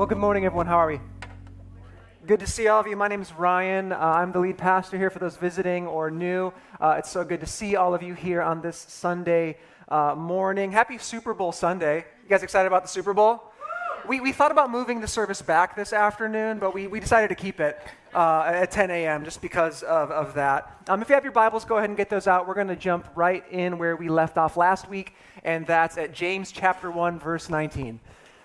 Well, good morning, everyone. How are we? Good to see all of you. My name is Ryan. Uh, I'm the lead pastor here for those visiting or new. Uh, it's so good to see all of you here on this Sunday uh, morning. Happy Super Bowl Sunday. You guys excited about the Super Bowl? We, we thought about moving the service back this afternoon, but we, we decided to keep it uh, at 10 a.m. just because of, of that. Um, if you have your Bibles, go ahead and get those out. We're going to jump right in where we left off last week, and that's at James chapter 1, verse 19.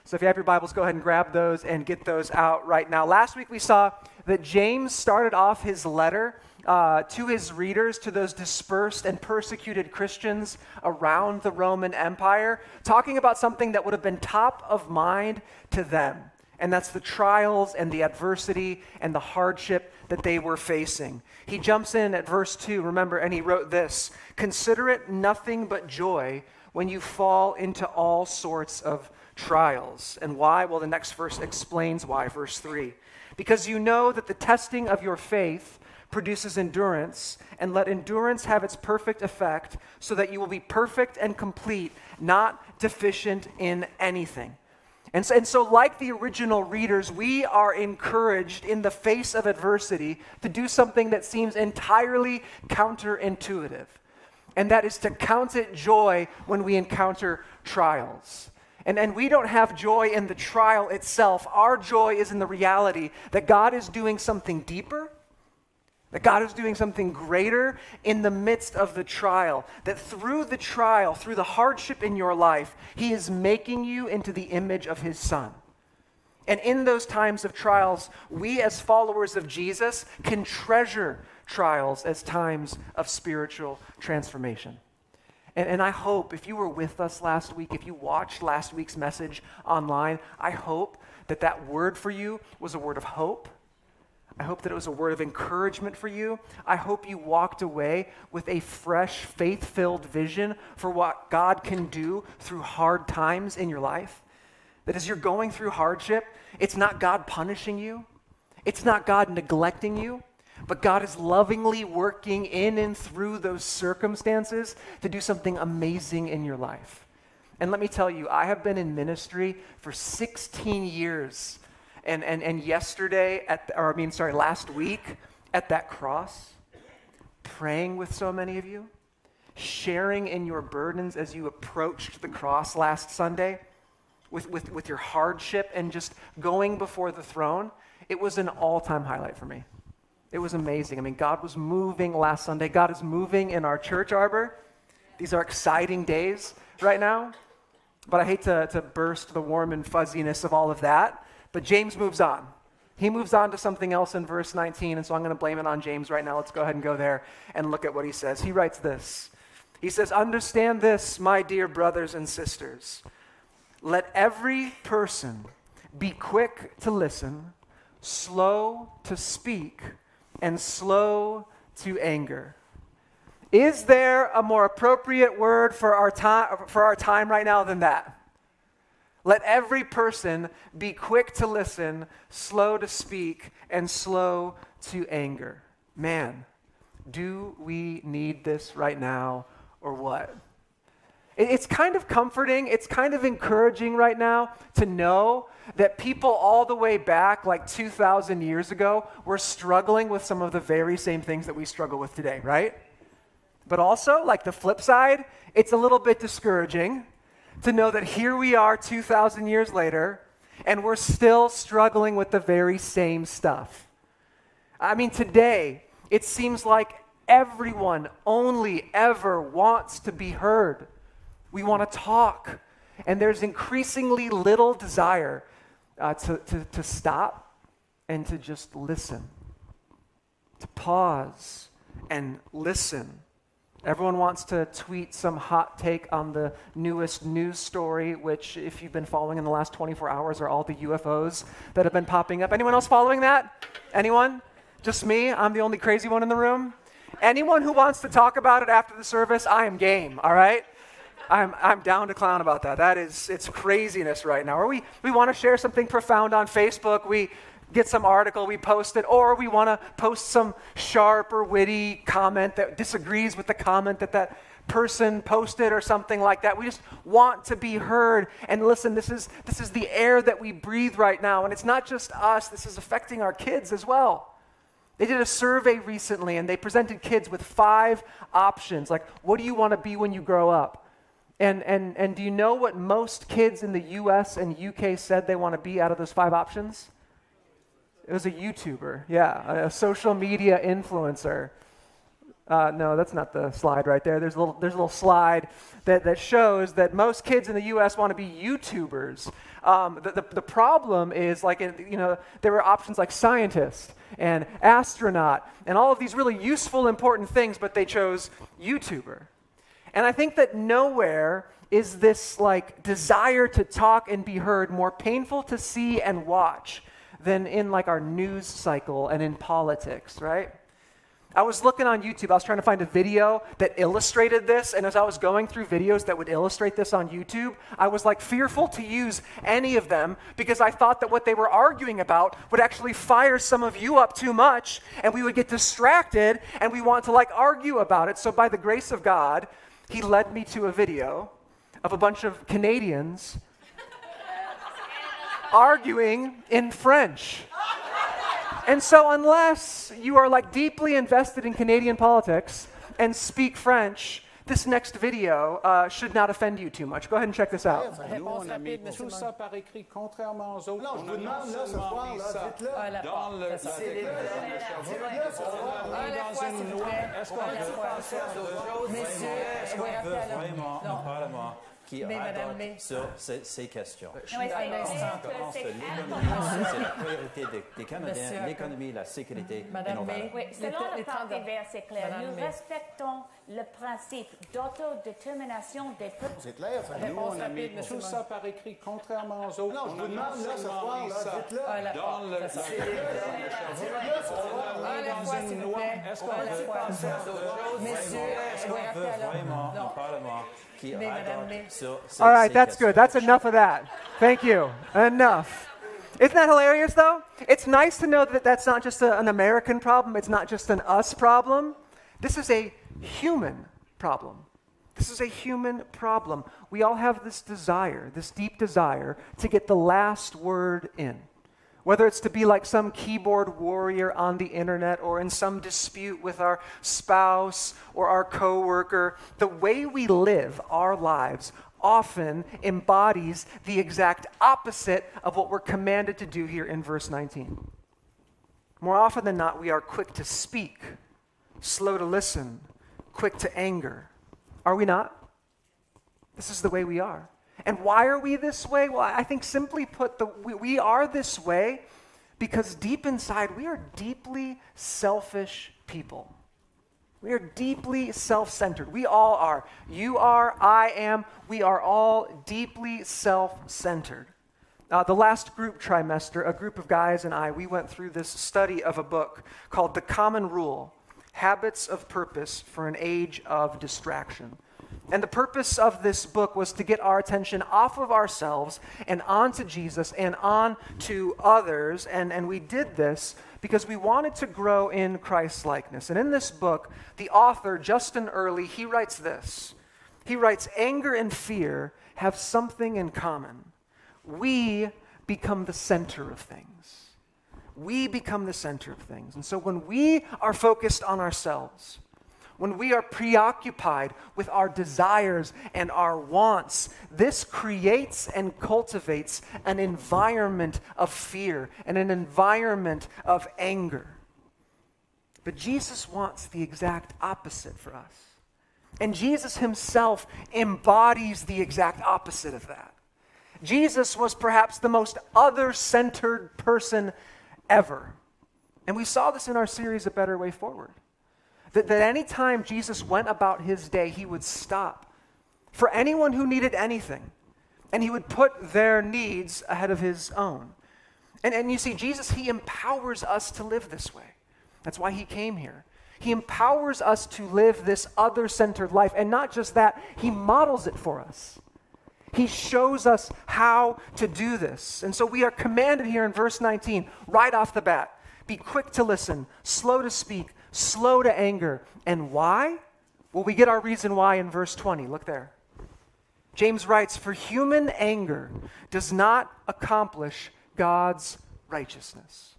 So if you have your Bibles, go ahead and grab those and get those out right now. Last week we saw that James started off his letter uh, to his readers, to those dispersed and persecuted Christians around the Roman Empire, talking about something that would have been top of mind to them. And that's the trials and the adversity and the hardship that they were facing. He jumps in at verse 2, remember, and he wrote this Consider it nothing but joy when you fall into all sorts of trials. And why? Well, the next verse explains why. Verse 3 Because you know that the testing of your faith produces endurance, and let endurance have its perfect effect, so that you will be perfect and complete, not deficient in anything. And so, and so, like the original readers, we are encouraged in the face of adversity to do something that seems entirely counterintuitive, and that is to count it joy when we encounter trials. And, and we don't have joy in the trial itself. Our joy is in the reality that God is doing something deeper, that God is doing something greater in the midst of the trial. That through the trial, through the hardship in your life, He is making you into the image of His Son. And in those times of trials, we as followers of Jesus can treasure trials as times of spiritual transformation. And, and I hope if you were with us last week, if you watched last week's message online, I hope that that word for you was a word of hope. I hope that it was a word of encouragement for you. I hope you walked away with a fresh, faith filled vision for what God can do through hard times in your life. That as you're going through hardship, it's not God punishing you, it's not God neglecting you, but God is lovingly working in and through those circumstances to do something amazing in your life. And let me tell you, I have been in ministry for 16 years. And, and, and yesterday, at the, or I mean, sorry, last week at that cross, praying with so many of you, sharing in your burdens as you approached the cross last Sunday with, with, with your hardship and just going before the throne, it was an all time highlight for me. It was amazing. I mean, God was moving last Sunday. God is moving in our church arbor. These are exciting days right now. But I hate to, to burst the warm and fuzziness of all of that. But James moves on. He moves on to something else in verse 19, and so I'm going to blame it on James right now. Let's go ahead and go there and look at what he says. He writes this He says, Understand this, my dear brothers and sisters. Let every person be quick to listen, slow to speak and slow to anger. Is there a more appropriate word for our time, for our time right now than that? Let every person be quick to listen, slow to speak, and slow to anger. Man, do we need this right now or what? It's kind of comforting, it's kind of encouraging right now to know that people all the way back, like 2,000 years ago, were struggling with some of the very same things that we struggle with today, right? But also, like the flip side, it's a little bit discouraging to know that here we are 2,000 years later, and we're still struggling with the very same stuff. I mean, today, it seems like everyone only ever wants to be heard. We want to talk. And there's increasingly little desire uh, to, to, to stop and to just listen, to pause and listen. Everyone wants to tweet some hot take on the newest news story, which, if you've been following in the last 24 hours, are all the UFOs that have been popping up. Anyone else following that? Anyone? Just me? I'm the only crazy one in the room? Anyone who wants to talk about it after the service, I am game, all right? I'm, I'm down to clown about that. That is, it's craziness right now. Or we, we want to share something profound on Facebook, we get some article, we post it, or we want to post some sharp or witty comment that disagrees with the comment that that person posted or something like that. We just want to be heard. And listen, this is, this is the air that we breathe right now. And it's not just us, this is affecting our kids as well. They did a survey recently and they presented kids with five options like, what do you want to be when you grow up? And, and, and do you know what most kids in the US and UK said they want to be out of those five options? It was a YouTuber, yeah, a social media influencer. Uh, no, that's not the slide right there. There's a little, there's a little slide that, that shows that most kids in the U.S. want to be YouTubers. Um, the, the, the, problem is, like, you know, there were options like scientist and astronaut and all of these really useful, important things, but they chose YouTuber. And I think that nowhere is this, like, desire to talk and be heard more painful to see and watch than in, like, our news cycle and in politics, right? I was looking on YouTube, I was trying to find a video that illustrated this, and as I was going through videos that would illustrate this on YouTube, I was like fearful to use any of them because I thought that what they were arguing about would actually fire some of you up too much, and we would get distracted and we want to like argue about it. So, by the grace of God, He led me to a video of a bunch of Canadians arguing in French. And so, unless you are like deeply invested in Canadian politics and speak French, This next video uh, should not offend you too much. Go ahead and check this out. Tout ça par je vous demande. Dans est-ce vraiment, qui sur ces, questions? Je c'est la priorité des, Canadiens, l'économie, la sécurité c'est clair. Nous respectons le principe d'autodétermination des peuples. C'est clair, ça. Nous, on a mis tout ça par écrit, contrairement aux autres. Non, je vous demande là, ce soir, là, dites-le. Dans le... Dans une loi, est-ce qu'on veut passer à d'autres choses? Messieurs, est-ce qu'on veut vraiment un Parlement All right, that's good. That's enough of that. Thank you. Enough. Isn't that hilarious, though? It's nice to know that that's not just a, an American problem, it's not just an us problem. This is a human problem. This is a human problem. We all have this desire, this deep desire, to get the last word in. Whether it's to be like some keyboard warrior on the internet or in some dispute with our spouse or our coworker, the way we live our lives often embodies the exact opposite of what we're commanded to do here in verse 19. More often than not, we are quick to speak, slow to listen, quick to anger. Are we not? This is the way we are. And why are we this way? Well, I think simply put, the, we, we are this way because deep inside, we are deeply selfish people. We are deeply self centered. We all are. You are, I am. We are all deeply self centered. Uh, the last group trimester, a group of guys and I, we went through this study of a book called The Common Rule Habits of Purpose for an Age of Distraction. And the purpose of this book was to get our attention off of ourselves and onto Jesus and on to others. And, and we did this because we wanted to grow in Christ's likeness. And in this book, the author, Justin Earley, he writes this. He writes, Anger and fear have something in common. We become the center of things. We become the center of things. And so when we are focused on ourselves, when we are preoccupied with our desires and our wants, this creates and cultivates an environment of fear and an environment of anger. But Jesus wants the exact opposite for us. And Jesus himself embodies the exact opposite of that. Jesus was perhaps the most other centered person ever. And we saw this in our series, A Better Way Forward. That, that any time Jesus went about his day, he would stop for anyone who needed anything, and he would put their needs ahead of his own. And, and you see, Jesus, he empowers us to live this way. That's why he came here. He empowers us to live this other centered life. And not just that, he models it for us. He shows us how to do this. And so we are commanded here in verse 19, right off the bat be quick to listen, slow to speak, slow to anger. And why? Well, we get our reason why in verse 20. Look there. James writes, For human anger does not accomplish God's righteousness.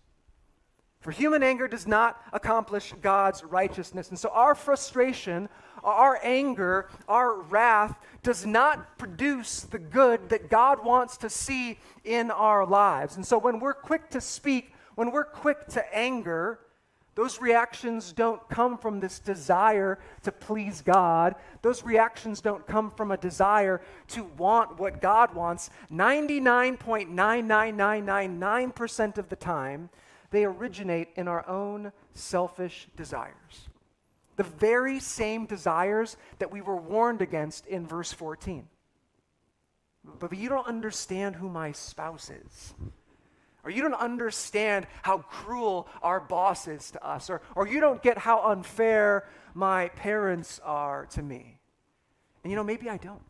For human anger does not accomplish God's righteousness. And so our frustration, our anger, our wrath does not produce the good that God wants to see in our lives. And so when we're quick to speak, when we're quick to anger, those reactions don't come from this desire to please God. Those reactions don't come from a desire to want what God wants. 99.99999% of the time, they originate in our own selfish desires. The very same desires that we were warned against in verse 14. But you don't understand who my spouse is or you don't understand how cruel our boss is to us, or, or you don't get how unfair my parents are to me. And you know, maybe I don't.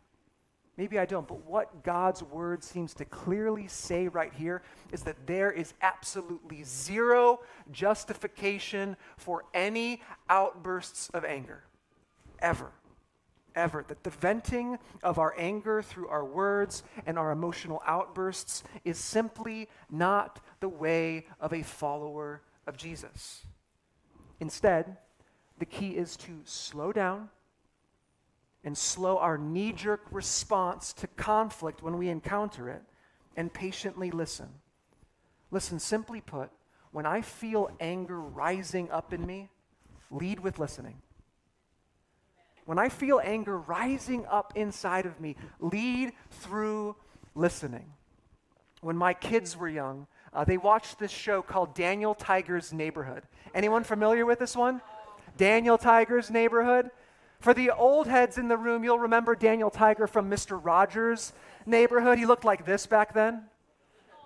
Maybe I don't. But what God's word seems to clearly say right here is that there is absolutely zero justification for any outbursts of anger, ever ever. That the venting of our anger through our words and our emotional outbursts is simply not the way of a follower of Jesus. Instead, the key is to slow down and slow our knee jerk response to conflict when we encounter it and patiently listen. Listen, simply put, when I feel anger rising up in me, lead with listening when I feel anger rising up inside of me, lead through listening. When my kids were young, uh, they watched this show called Daniel Tiger's Neighborhood. Anyone familiar with this one? Daniel Tiger's Neighborhood? For the old heads in the room, you'll remember Daniel Tiger from Mr. Rogers' Neighborhood. He looked like this back then.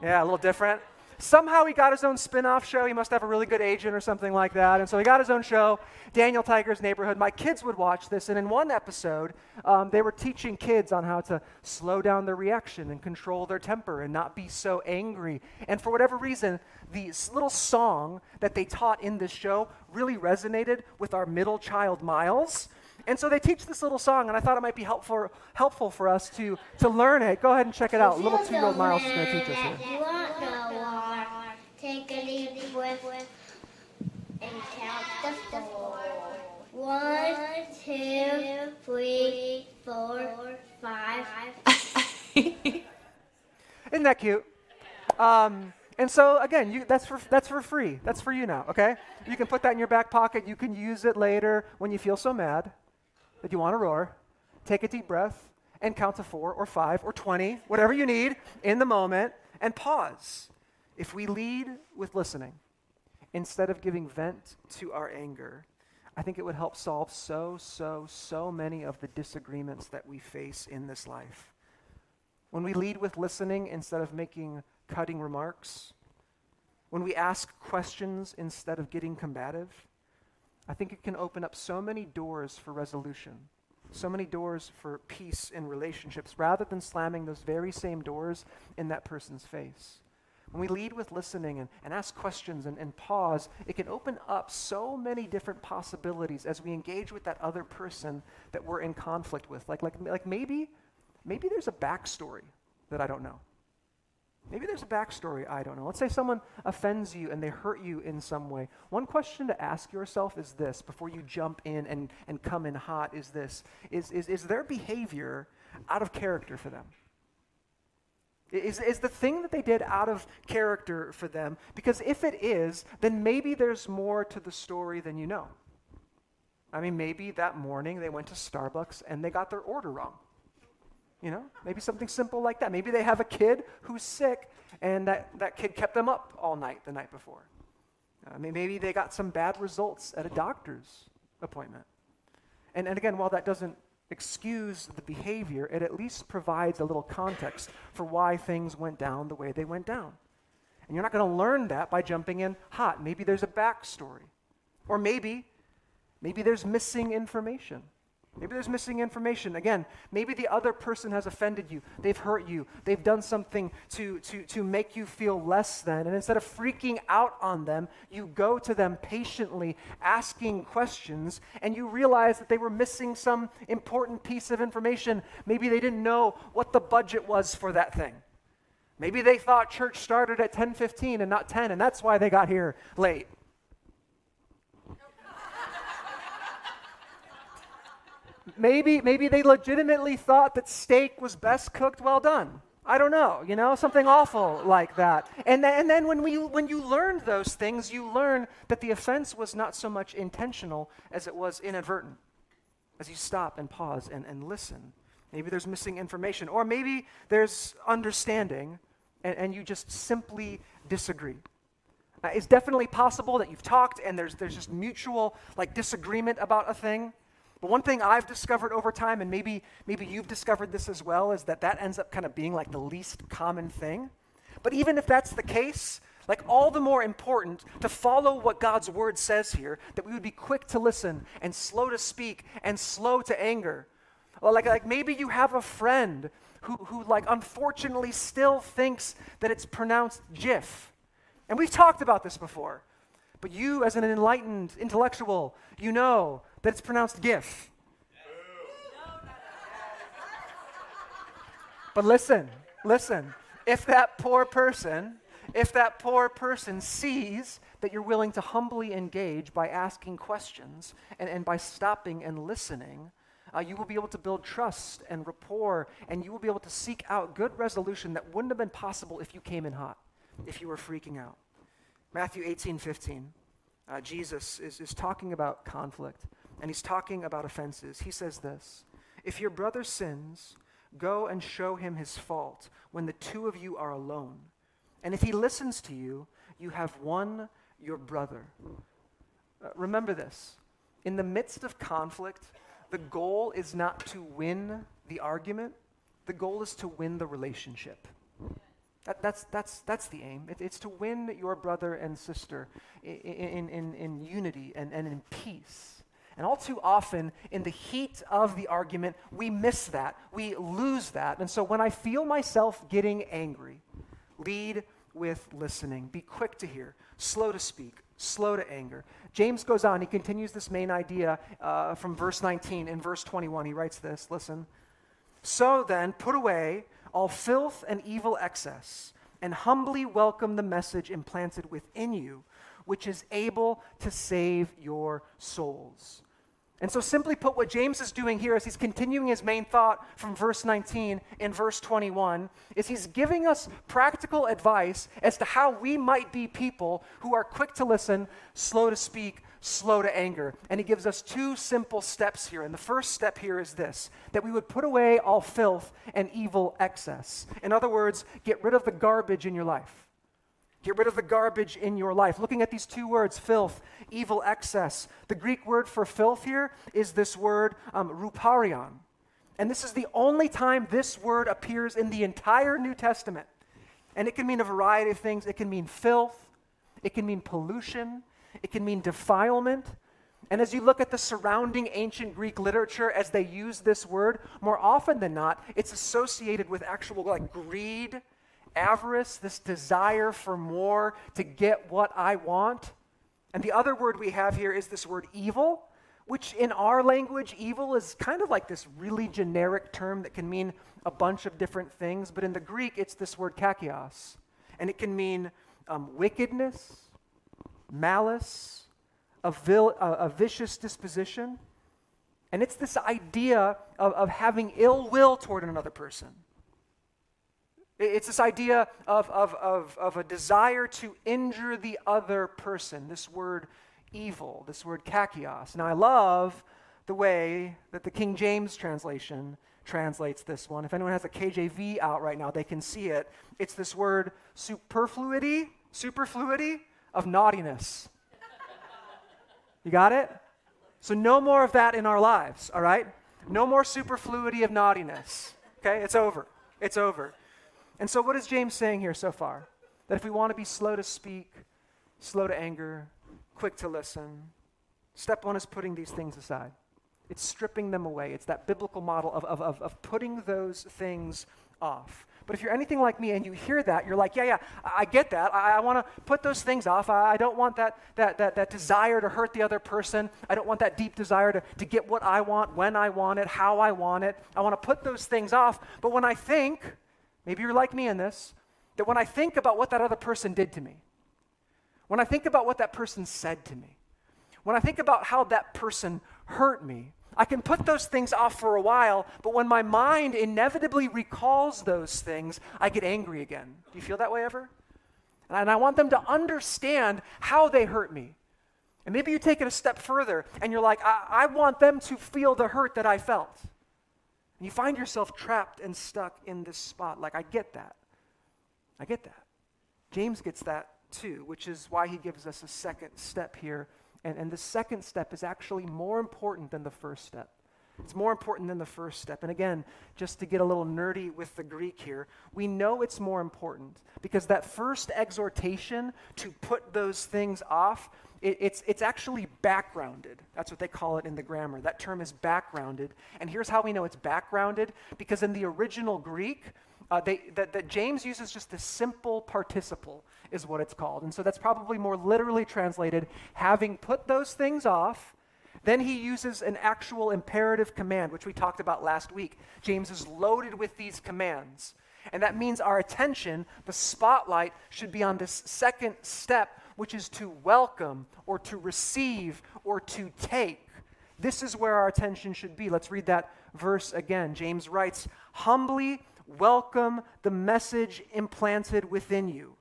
Yeah, a little different somehow he got his own spin off show. He must have a really good agent or something like that. And so he got his own show, Daniel Tiger's Neighborhood. My kids would watch this. And in one episode, um, they were teaching kids on how to slow down their reaction and control their temper and not be so angry. And for whatever reason, the little song that they taught in this show really resonated with our middle child, Miles. And so they teach this little song, and I thought it might be helpful, helpful for us to, to learn it. Go ahead and check it out. Little two year old Miles is going to teach us here. Take a deep breath and count the four. One, two, three, four, five. Isn't that cute? Um, and so again, you, that's for that's for free. That's for you now. Okay, you can put that in your back pocket. You can use it later when you feel so mad that you want to roar. Take a deep breath and count to four or five or twenty, whatever you need in the moment, and pause. If we lead with listening instead of giving vent to our anger, I think it would help solve so, so, so many of the disagreements that we face in this life. When we lead with listening instead of making cutting remarks, when we ask questions instead of getting combative, I think it can open up so many doors for resolution, so many doors for peace in relationships, rather than slamming those very same doors in that person's face. When we lead with listening and, and ask questions and, and pause, it can open up so many different possibilities as we engage with that other person that we're in conflict with. Like, like, like maybe, maybe there's a backstory that I don't know. Maybe there's a backstory I don't know. Let's say someone offends you and they hurt you in some way. One question to ask yourself is this before you jump in and, and come in hot is this is, is, is their behavior out of character for them? Is, is the thing that they did out of character for them? Because if it is, then maybe there's more to the story than you know. I mean, maybe that morning they went to Starbucks and they got their order wrong. You know, maybe something simple like that. Maybe they have a kid who's sick and that, that kid kept them up all night the night before. Uh, mean, maybe they got some bad results at a doctor's appointment. And, and again, while that doesn't excuse the behavior, it at least provides a little context for why things went down the way they went down. And you're not going to learn that by jumping in hot. Maybe there's a backstory. Or maybe, maybe there's missing information. Maybe there's missing information. Again, maybe the other person has offended you. They've hurt you. They've done something to, to, to make you feel less than. And instead of freaking out on them, you go to them patiently, asking questions, and you realize that they were missing some important piece of information. Maybe they didn't know what the budget was for that thing. Maybe they thought church started at 10:15 and not 10, and that's why they got here late. Maybe, maybe they legitimately thought that steak was best cooked well done. I don't know, you know, something awful like that. And, and then when, we, when you learned those things, you learn that the offense was not so much intentional as it was inadvertent. As you stop and pause and, and listen, maybe there's missing information, or maybe there's understanding and, and you just simply disagree. Uh, it's definitely possible that you've talked and there's, there's just mutual like disagreement about a thing but one thing I've discovered over time, and maybe, maybe you've discovered this as well, is that that ends up kind of being like the least common thing. But even if that's the case, like all the more important to follow what God's word says here, that we would be quick to listen and slow to speak and slow to anger. Like, like maybe you have a friend who, who like unfortunately still thinks that it's pronounced jiff. And we've talked about this before. But you, as an enlightened intellectual, you know that it's pronounced GIF. But listen, listen. If that poor person, if that poor person sees that you're willing to humbly engage by asking questions and, and by stopping and listening, uh, you will be able to build trust and rapport, and you will be able to seek out good resolution that wouldn't have been possible if you came in hot, if you were freaking out. Matthew 18 15. Uh, Jesus is, is talking about conflict and he's talking about offenses. He says this If your brother sins, go and show him his fault when the two of you are alone. And if he listens to you, you have won your brother. Uh, remember this in the midst of conflict, the goal is not to win the argument, the goal is to win the relationship. That, that's, that's, that's the aim. It, it's to win your brother and sister in, in, in, in unity and, and in peace. And all too often, in the heat of the argument, we miss that. We lose that. And so when I feel myself getting angry, lead with listening. Be quick to hear, slow to speak, slow to anger. James goes on, he continues this main idea uh, from verse 19. In verse 21, he writes this listen. So then, put away all filth and evil excess, and humbly welcome the message implanted within you, which is able to save your souls. And so, simply put, what James is doing here is he's continuing his main thought from verse 19 in verse 21 is he's giving us practical advice as to how we might be people who are quick to listen, slow to speak, slow to anger. And he gives us two simple steps here. And the first step here is this that we would put away all filth and evil excess. In other words, get rid of the garbage in your life. Get rid of the garbage in your life. Looking at these two words, filth, evil excess. The Greek word for filth here is this word, um, ruparion. And this is the only time this word appears in the entire New Testament. And it can mean a variety of things. It can mean filth, it can mean pollution, it can mean defilement. And as you look at the surrounding ancient Greek literature as they use this word, more often than not, it's associated with actual like greed avarice, this desire for more to get what I want. And the other word we have here is this word evil, which in our language, evil is kind of like this really generic term that can mean a bunch of different things. But in the Greek, it's this word kakios. And it can mean um, wickedness, malice, a, vil- a, a, vicious disposition. And it's this idea of, of having ill will toward another person. It's this idea of, of, of, of a desire to injure the other person, this word evil, this word kakios. Now, I love the way that the King James translation translates this one. If anyone has a KJV out right now, they can see it. It's this word superfluity, superfluity of naughtiness. You got it? So, no more of that in our lives, all right? No more superfluity of naughtiness. Okay? It's over. It's over. And so, what is James saying here so far? That if we want to be slow to speak, slow to anger, quick to listen, step one is putting these things aside. It's stripping them away. It's that biblical model of, of, of, of putting those things off. But if you're anything like me and you hear that, you're like, yeah, yeah, I, I get that. I, I want to put those things off. I, I, don't want that, that, that, that desire to hurt the other person. I don't want that deep desire to, to get what I want, when I want it, how I want it. I want to put those things off. But when I think, maybe you're like me in this, that when I think about what that other person did to me, when I think about what that person said to me, when I think about how that person hurt me, I can put those things off for a while, but when my mind inevitably recalls those things, I get angry again. Do you feel that way ever? And I want them to understand how they hurt me. And maybe you take it a step further and you're like, I, I want them to feel the hurt that I felt. And you find yourself trapped and stuck in this spot. Like, I get that. I get that. James gets that too, which is why he gives us a second step here and, and the second step is actually more important than the first step. It's more important than the first step. And again, just to get a little nerdy with the Greek here, we know it's more important because that first exhortation to put those things off, it, it's, it's actually backgrounded. That's what they call it in the grammar. That term is backgrounded. And here's how we know it's backgrounded because in the original Greek, uh, they, that, that James uses just a simple participle is what it's called. And so that's probably more literally translated having put those things off. Then he uses an actual imperative command, which we talked about last week. James is loaded with these commands. And that means our attention, the spotlight, should be on this second step, which is to welcome or to receive or to take. This is where our attention should be. Let's read that verse again. James writes, Humbly welcome the message implanted within you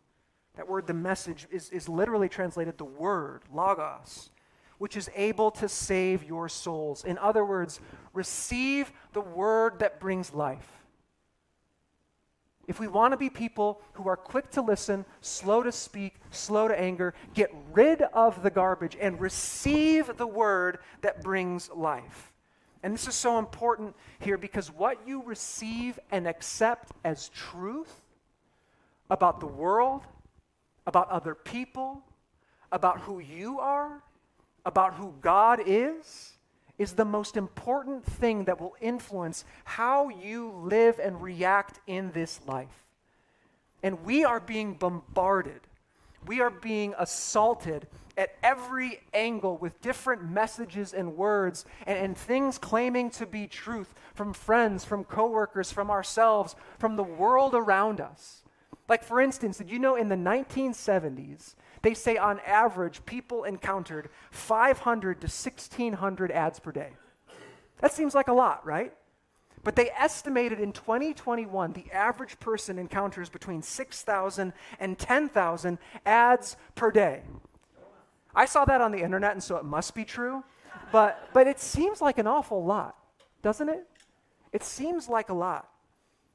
that word, the message, is, is literally translated the word, logos, which is able to save your souls. In other words, receive the word that brings life. If we want to be people who are quick to listen, slow to speak, slow to anger, get rid of the garbage and receive the word that brings life. And this is so important here because what you receive and accept as truth about the world, about other people, about who you are, about who God is, is the most important thing that will influence how you live and react in this life. And we are being bombarded, we are being assaulted at every angle with different messages and words and, and, things claiming to be truth from friends, from coworkers, from ourselves, from the world around us. Like, for instance, did you know in the 1970s, they say on average people encountered 500 to 1,600 ads per day? That seems like a lot, right? But they estimated in 2021 the average person encounters between 6,000 and 10,000 ads per day. I saw that on the internet, and so it must be true. But, but it seems like an awful lot, doesn't it? It seems like a lot.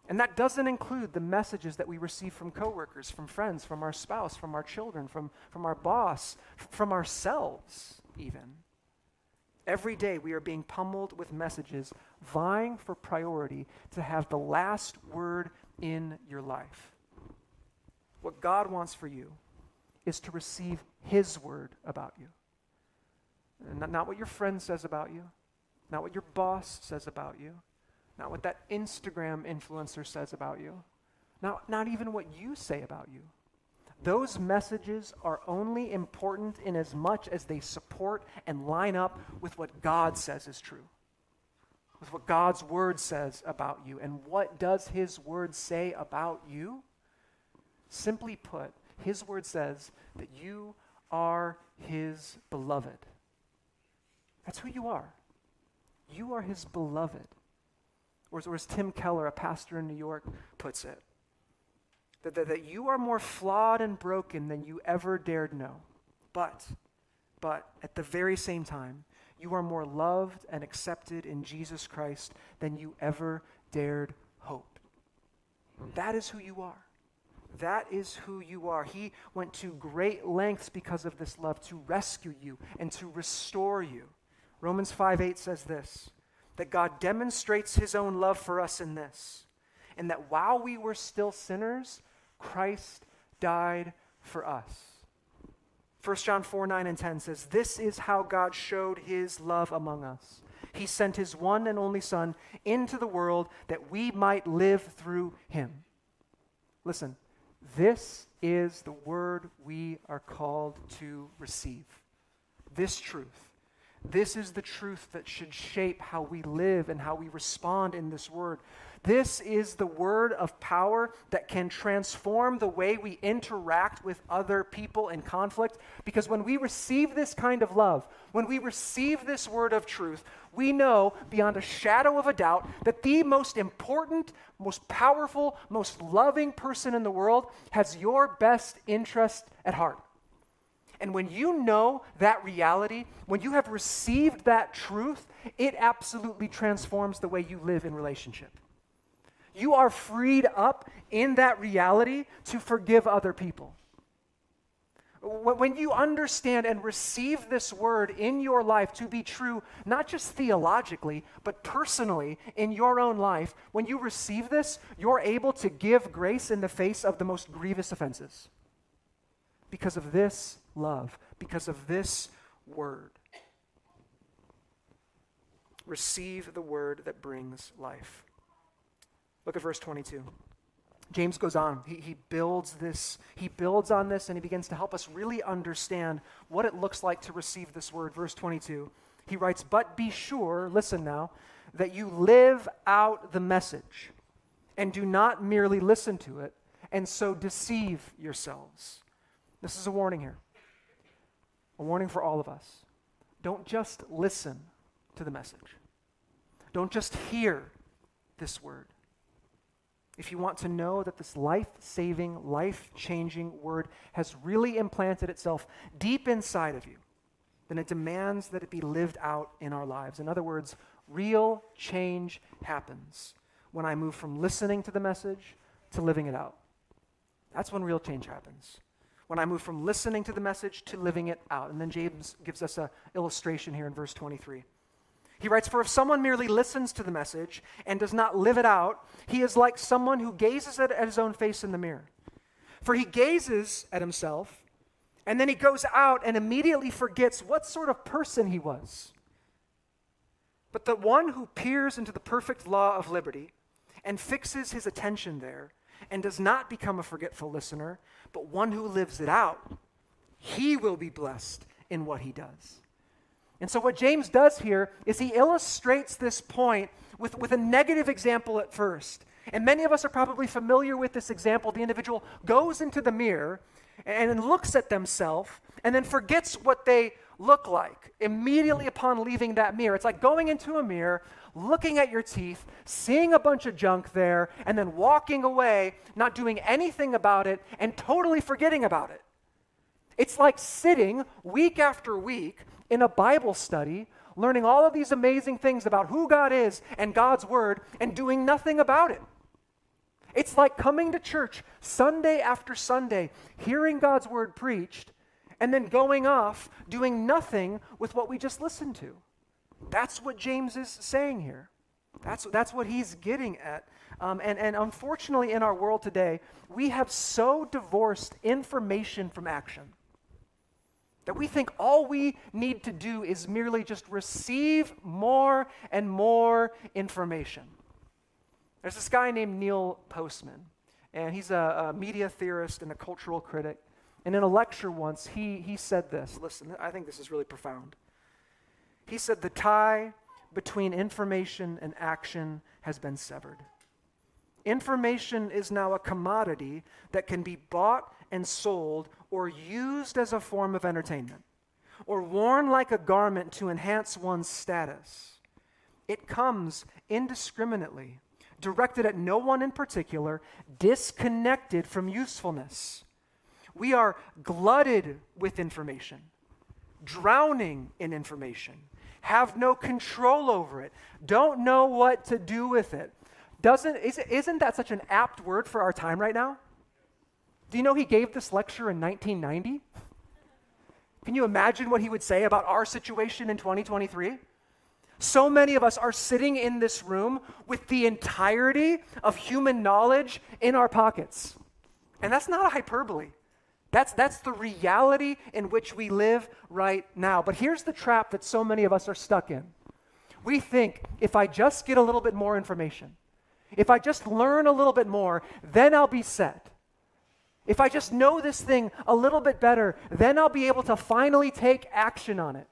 And that doesn't include the messages that we receive from coworkers, from friends, from our spouse, from our children, from, from our boss, from ourselves, even. Every day we are being pummeled with messages vying for priority to have the last word in your life. What God wants for you is to receive His word about you. Not, not what your friend says about you, not what your boss says about you not what that Instagram influencer says about you, not, not even what you say about you. Those messages are only important in as much as they support and line up with what God says is true, with what God's word says about you. And what does his word say about you? Simply put, his word says that you are his beloved. That's who you are. You are his beloved. Or as, or as Tim Keller, a pastor in New York, puts it, that, that, that you are more flawed and broken than you ever dared know. But, but at the very same time, you are more loved and accepted in Jesus Christ than you ever dared hope. That is who you are. That is who you are. He went to great lengths because of this love to rescue you and to restore you. Romans 5 8 says this that God demonstrates his own love for us in this, and that while we were still sinners, Christ died for us. 1 John 4 9 and 10 says, This is how God showed his love among us. he sent his one and only Son into the world that we might live through him. Listen, this is the word we are called to receive. This truth. This is the truth that should shape how we live and how we respond in this word. This is the word of power that can transform the way we interact with other people in conflict. Because when we receive this kind of love, when we receive this word of truth, we know beyond a shadow of a doubt that the most important, most powerful, most loving person in the world has your best interest at heart. And when you know that reality, when you have received that truth, it absolutely transforms the way you live in relationship. You are freed up in that reality to forgive other people. When you understand and receive this word in your life to be true, not just theologically, but personally in your own life, when you receive this, you're able to give grace in the face of the most grievous offenses. Because of this love, because of this word. Receive the word that brings life. Look at verse 22. James goes on. He, he builds this, he builds on this, and he begins to help us really understand what it looks like to receive this word. Verse 22. He writes, But be sure, listen now, that you live out the message and do not merely listen to it and so deceive yourselves. This is a warning here. A warning for all of us. Don't just listen to the message. Don't just hear this word. If you want to know that this life saving, life changing word has really implanted itself deep inside of you, then it demands that it be lived out in our lives. In other words, real change happens when I move from listening to the message to living it out. That's when real change happens. When I move from listening to the message to living it out. And then James gives us an illustration here in verse 23. He writes, For if someone merely listens to the message and does not live it out, he is like someone who gazes at, at his own face in the mirror. For he gazes at himself, and then he goes out and immediately forgets what sort of person he was. But the one who peers into the perfect law of liberty and fixes his attention there and does not become a forgetful listener, but one who lives it out, he will be blessed in what he does. And so, what James does here is he illustrates this point with, with a negative example at first. And many of us are probably familiar with this example. The individual goes into the mirror and looks at themselves and then forgets what they look like immediately upon leaving that mirror. It's like going into a mirror, looking at your teeth, seeing a bunch of junk there, and then walking away, not doing anything about it, and totally forgetting about it. It's like sitting week after week in a Bible study, learning all of these amazing things about who God is and God's Word, and doing nothing about it. It's like coming to church Sunday after Sunday, hearing God's Word preached, and then going off doing nothing with what we just listened to. That's what James is saying here. That's, that's what he's getting at. Um, and, and unfortunately, in our world today, we have so divorced information from action. That we think all we need to do is merely just receive more and more information. There's this guy named Neil Postman, and he's a, a media theorist and a cultural critic. And in a lecture once, he, he said this. Listen, I think this is really profound. He said, The tie between information and action has been severed. Information is now a commodity that can be bought and sold or used as a form of entertainment or worn like a garment to enhance one's status. It comes indiscriminately, directed at no one in particular, disconnected from usefulness. We are glutted with information, drowning in information, have no control over it, don't know what to do with it. Doesn't, isn't that such an apt word for our time right now? Do you know he gave this lecture in 1990? Can you imagine what he would say about our situation in 2023? So many of us are sitting in this room with the entirety of human knowledge in our pockets. And that's not a hyperbole. That's, that's the reality in which we live right now. But here's the trap that so many of us are stuck in We think if I just get a little bit more information, if I just learn a little bit more, then I'll be set. If I just know this thing a little bit better, then I'll be able to finally take action on it.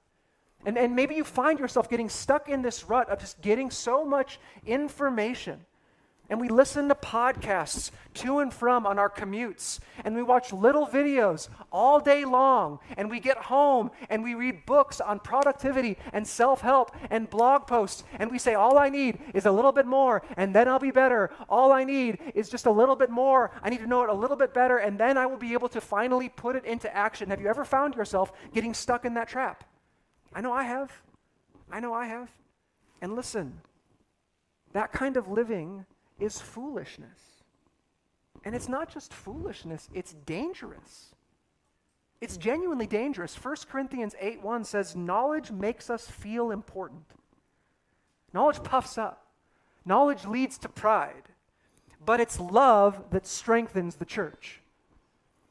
And, and maybe you find yourself getting stuck in this rut of just getting so much information and we listen to podcasts to and from on our commutes, and we watch little videos all day long, and we get home and we read books on productivity and self help and blog posts, and we say, All I need is a little bit more, and then I'll be better. All I need is just a little bit more. I need to know it a little bit better, and then I will be able to finally put it into action. Have you ever found yourself getting stuck in that trap? I know I have. I know I have. And listen, that kind of living is foolishness. And it's not just foolishness, it's dangerous. It's genuinely dangerous. 1 Corinthians 8 1 says, Knowledge makes us feel important. Knowledge puffs up. Knowledge leads to pride. But it's love that strengthens the church.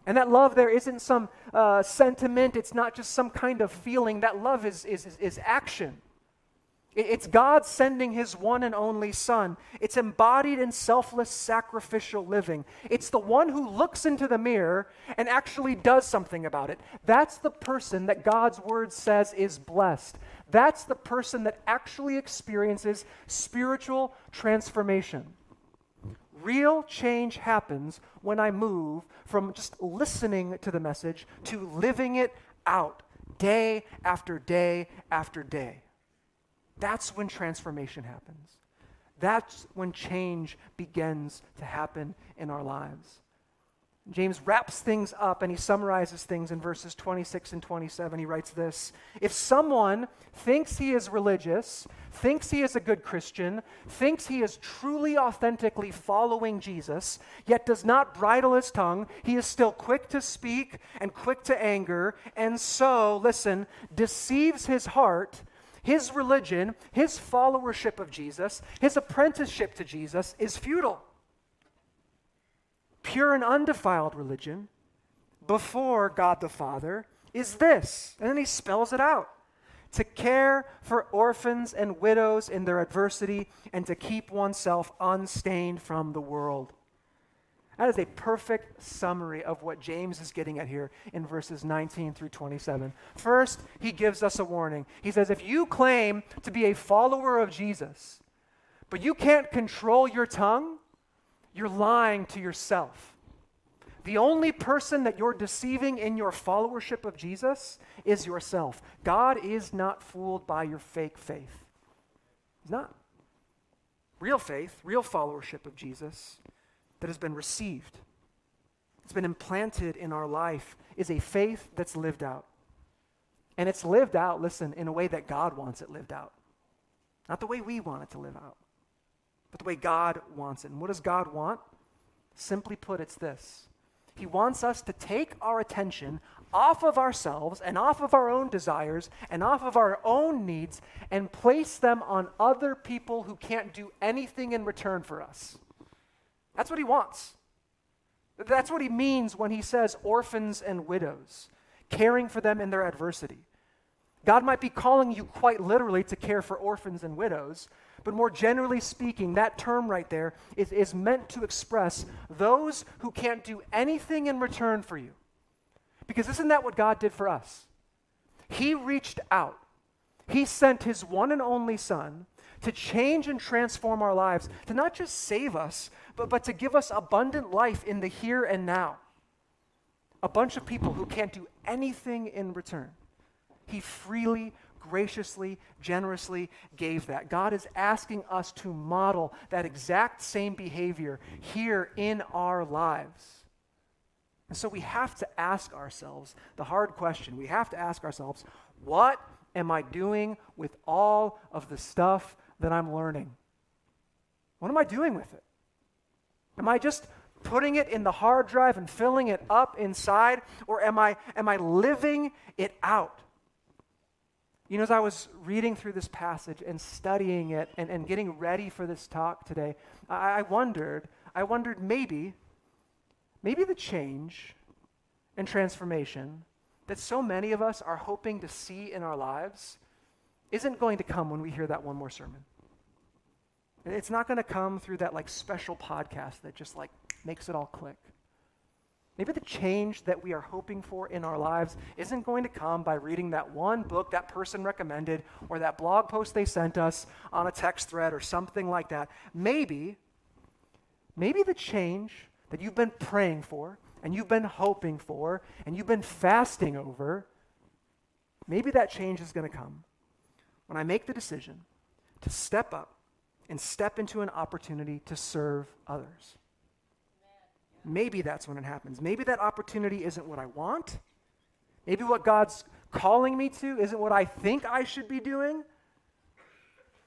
And that love there isn't some uh, sentiment, it's not just some kind of feeling. That love is, is, is action. It's God sending his one and only Son. It's embodied in selfless sacrificial living. It's the one who looks into the mirror and actually does something about it. That's the person that God's word says is blessed. That's the person that actually experiences spiritual transformation. Real change happens when I move from just listening to the message to living it out day after day after day. That's when transformation happens. That's when change begins to happen in our lives. James wraps things up and he summarizes things in verses 26 and 27. He writes this If someone thinks he is religious, thinks he is a good Christian, thinks he is truly, authentically following Jesus, yet does not bridle his tongue, he is still quick to speak and quick to anger, and so, listen, deceives his heart his religion, his followership of Jesus, his apprenticeship to Jesus is futile. Pure and undefiled religion before God the Father is this. And then he spells it out to care for orphans and widows in their adversity and to keep oneself unstained from the world. That is a perfect summary of what James is getting at here in verses 19 through 27. First, he gives us a warning. He says, If you claim to be a follower of Jesus, but you can't control your tongue, you're lying to yourself. The only person that you're deceiving in your followership of Jesus is yourself. God is not fooled by your fake faith. He's not. Real faith, real followership of Jesus that has been received, it's been implanted in our life, is a faith that's lived out. And it's lived out, listen, in a way that God wants it lived out. Not the way we want it to live out, but the way God wants it. And what does God want? Simply put, it's this He wants us to take our attention off of ourselves and off of our own desires and off of our own needs and place them on other people who can't do anything in return for us. That's what he wants. That's what he means when he says orphans and widows, caring for them in their adversity. God might be calling you quite literally to care for orphans and widows, but more generally speaking, that term right there is, is meant to express those who can't do anything in return for you. Because isn't that what God did for us? He reached out, He sent His one and only Son to change and transform our lives, to not just save us, but, but to give us abundant life in the here and now. A bunch of people who can't do anything in return. He freely, graciously, generously gave that. God is asking us to model that exact same behavior here in our lives. And so we have to ask ourselves the hard question. We have to ask ourselves, what am I doing with all of the stuff that I'm learning? What am I doing with it? Am I just putting it in the hard drive and filling it up inside or am I am I living it out? You know, as I was reading through this passage and studying it and, and getting ready for this talk today, I, I wondered, I wondered maybe, maybe the change and transformation that so many of us are hoping to see in our lives isn't going to come when we hear that one more sermon. It's not going to come through that like special podcast that just like makes it all click. Maybe the change that we are hoping for in our lives isn't going to come by reading that one book that person recommended or that blog post they sent us on a text thread or something like that. Maybe, maybe the change that you've been praying for and you've been hoping for and you've been fasting over, maybe that change is going to come when I make the decision to step up and step into an opportunity to serve others. Maybe that's when it happens. Maybe that opportunity isn't what I want. Maybe what God's calling me to isn't what I think I should be doing.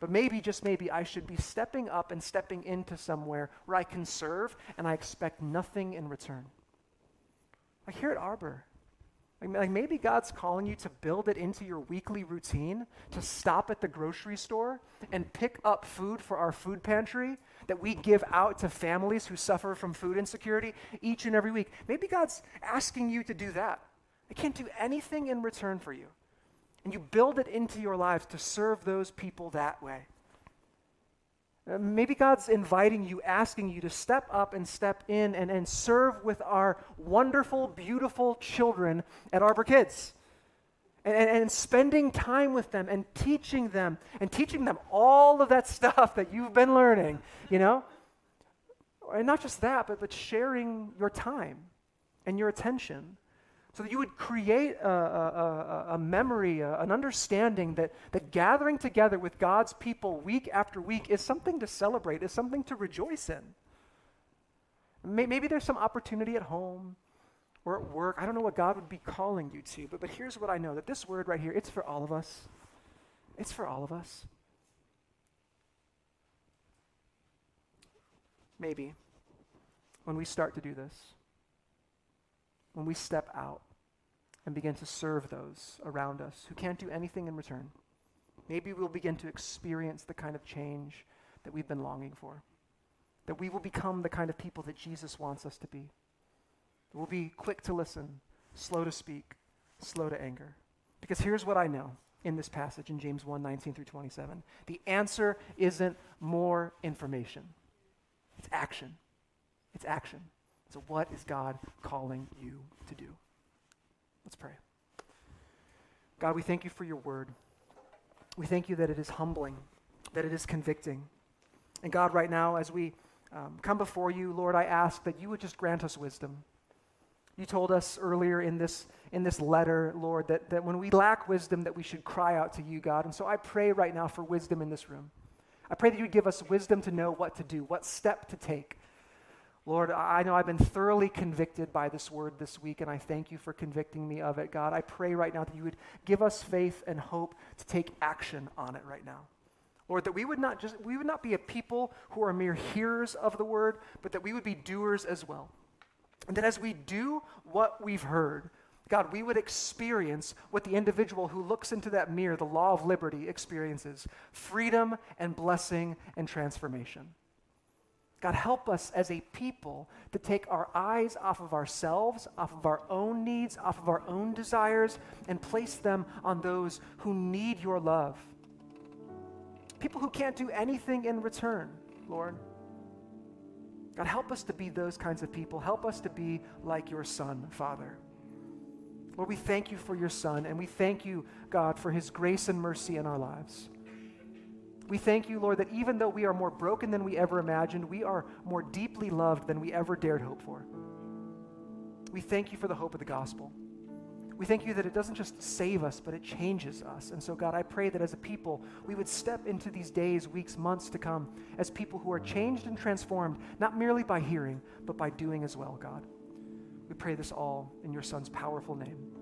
But maybe, just maybe, I should be stepping up and stepping into somewhere where I can serve and I expect nothing in return. Like here at Arbor, like maybe God's calling you to build it into your weekly routine, to stop at the grocery store and pick up food for our food pantry that we give out to families who suffer from food insecurity each and every week. Maybe God's asking you to do that. I can't do anything in return for you. And you build it into your lives to serve those people that way. Uh, maybe God's inviting you, asking you to step up and step in and, and serve with our wonderful, beautiful children at Arbor Kids. And, and, and, spending time with them and teaching them and teaching them all of that stuff that you've been learning, you know? And not just that, but, but sharing your time and your attention so that you would create a, a, a, a memory, an understanding that, that gathering together with God's people week after week is something to celebrate, is something to rejoice in. Maybe there's some opportunity at home or at work. I don't know what God would be calling you to, but, but here's what I know that this word right here, it's for all of us. It's for all of us. Maybe when we start to do this, when we step out and begin to serve those around us who can't do anything in return, maybe we'll begin to experience the kind of change that we've been longing for. That we will become the kind of people that Jesus wants us to be. We'll be quick to listen, slow to speak, slow to anger. Because here's what I know in this passage in James 1 19 through 27. The answer isn't more information, it's action. It's action. So, what is God calling you to do? Let's pray. God, we thank you for your word. We thank you that it is humbling, that it is convicting. And God, right now, as we um, come before you, Lord, I ask that you would just grant us wisdom. You told us earlier in this, in this letter, Lord, that, that when we lack wisdom, that we should cry out to you, God. And so I pray right now for wisdom in this room. I pray that you would give us wisdom to know what to do, what step to take, Lord, I know I've been thoroughly convicted by this word this week, and I thank you for convicting me of it. God, I pray right now that you would give us faith and hope to take action on it right now. Lord, that we would not just we would not be a people who are mere hearers of the word, but that we would be doers as well. And that as we do what we've heard, God, we would experience what the individual who looks into that mirror, the law of liberty, experiences freedom and blessing and transformation. God, help us as a people to take our eyes off of ourselves, off of our own needs, off of our own desires, and place them on those who need your love. People who can't do anything in return, Lord. God, help us to be those kinds of people. Help us to be like your Son, Father. Lord, we thank you for your Son, and we thank you, God, for his grace and mercy in our lives. We thank you, Lord, that even though we are more broken than we ever imagined, we are more deeply loved than we ever dared hope for. We thank you for the hope of the gospel. We thank you that it doesn't just save us, but it changes us. And so, God, I pray that as a people, we would step into these days, weeks, months to come as people who are changed and transformed, not merely by hearing, but by doing as well, God. We pray this all in your Son's powerful name.